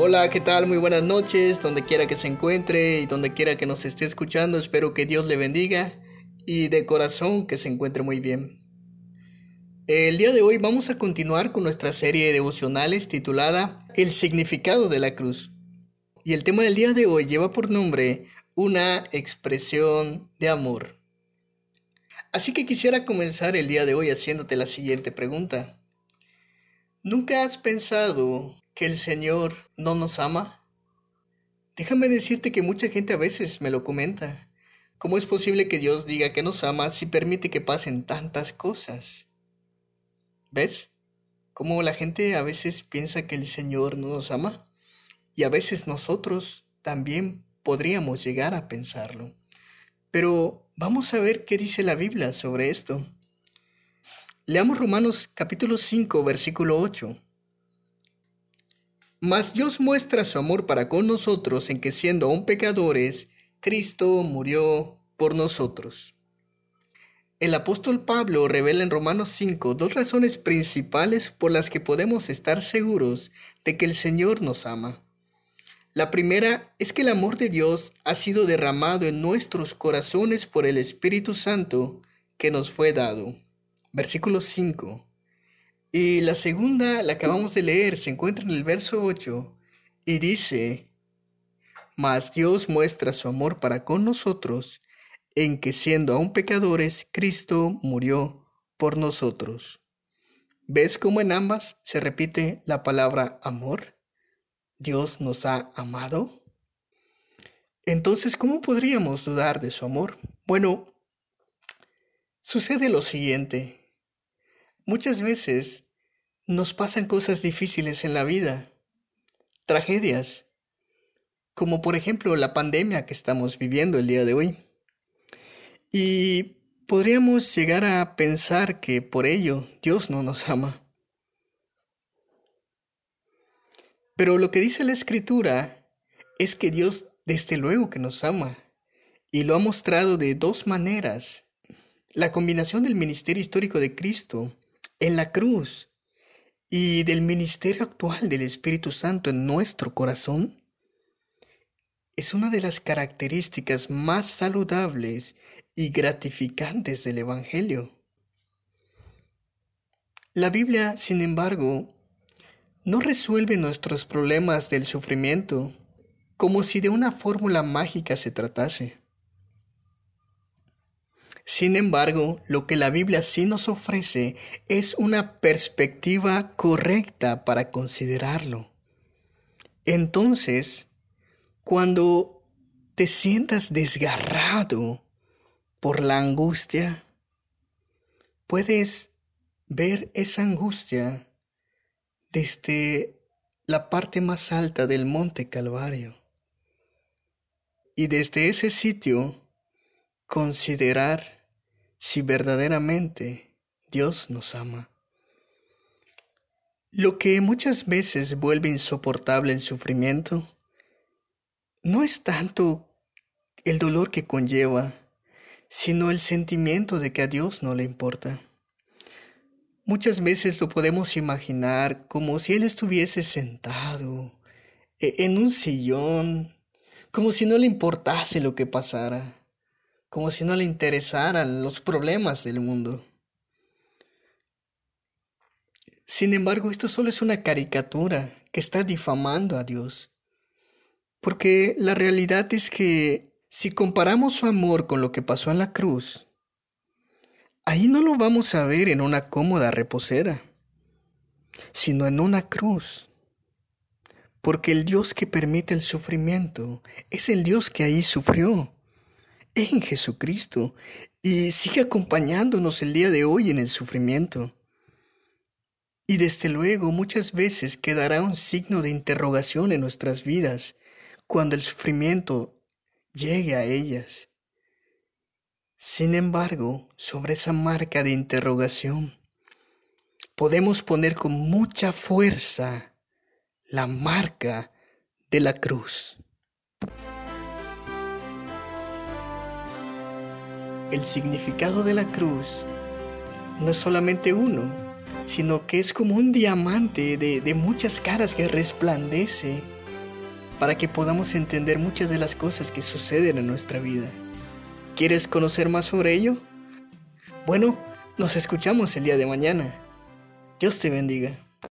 Hola, ¿qué tal? Muy buenas noches, donde quiera que se encuentre y donde quiera que nos esté escuchando, espero que Dios le bendiga y de corazón que se encuentre muy bien. El día de hoy vamos a continuar con nuestra serie de devocionales titulada El significado de la cruz. Y el tema del día de hoy lleva por nombre una expresión de amor. Así que quisiera comenzar el día de hoy haciéndote la siguiente pregunta. ¿Nunca has pensado que el Señor no nos ama? Déjame decirte que mucha gente a veces me lo comenta. ¿Cómo es posible que Dios diga que nos ama si permite que pasen tantas cosas? ¿Ves? Cómo la gente a veces piensa que el Señor no nos ama. Y a veces nosotros también podríamos llegar a pensarlo. Pero vamos a ver qué dice la Biblia sobre esto. Leamos Romanos capítulo 5, versículo 8. Mas Dios muestra su amor para con nosotros en que siendo aún pecadores, Cristo murió por nosotros. El apóstol Pablo revela en Romanos 5 dos razones principales por las que podemos estar seguros de que el Señor nos ama. La primera es que el amor de Dios ha sido derramado en nuestros corazones por el Espíritu Santo que nos fue dado. Versículo 5. Y la segunda, la acabamos de leer, se encuentra en el verso 8 y dice, Mas Dios muestra su amor para con nosotros en que siendo aún pecadores, Cristo murió por nosotros. ¿Ves cómo en ambas se repite la palabra amor? Dios nos ha amado. Entonces, ¿cómo podríamos dudar de su amor? Bueno, sucede lo siguiente. Muchas veces nos pasan cosas difíciles en la vida, tragedias, como por ejemplo la pandemia que estamos viviendo el día de hoy. Y podríamos llegar a pensar que por ello Dios no nos ama. Pero lo que dice la escritura es que Dios desde luego que nos ama y lo ha mostrado de dos maneras. La combinación del ministerio histórico de Cristo en la cruz y del ministerio actual del Espíritu Santo en nuestro corazón es una de las características más saludables y gratificantes del Evangelio. La Biblia, sin embargo, no resuelve nuestros problemas del sufrimiento como si de una fórmula mágica se tratase. Sin embargo, lo que la Biblia sí nos ofrece es una perspectiva correcta para considerarlo. Entonces, cuando te sientas desgarrado por la angustia, puedes ver esa angustia desde la parte más alta del monte Calvario. Y desde ese sitio considerar si verdaderamente Dios nos ama. Lo que muchas veces vuelve insoportable el sufrimiento no es tanto el dolor que conlleva, sino el sentimiento de que a Dios no le importa. Muchas veces lo podemos imaginar como si Él estuviese sentado e-, en un sillón, como si no le importase lo que pasara como si no le interesaran los problemas del mundo. Sin embargo, esto solo es una caricatura que está difamando a Dios. Porque la realidad es que si comparamos su amor con lo que pasó en la cruz, ahí no lo vamos a ver en una cómoda reposera, sino en una cruz. Porque el Dios que permite el sufrimiento es el Dios que ahí sufrió en Jesucristo y sigue acompañándonos el día de hoy en el sufrimiento. Y desde luego muchas veces quedará un signo de interrogación en nuestras vidas cuando el sufrimiento llegue a ellas. Sin embargo, sobre esa marca de interrogación, podemos poner con mucha fuerza la marca de la cruz. El significado de la cruz no es solamente uno, sino que es como un diamante de, muchas caras que resplandece para que podamos entender muchas de las cosas que suceden en nuestra vida. ¿Quieres conocer más sobre ello? Bueno, nos escuchamos el día de mañana. Dios te bendiga.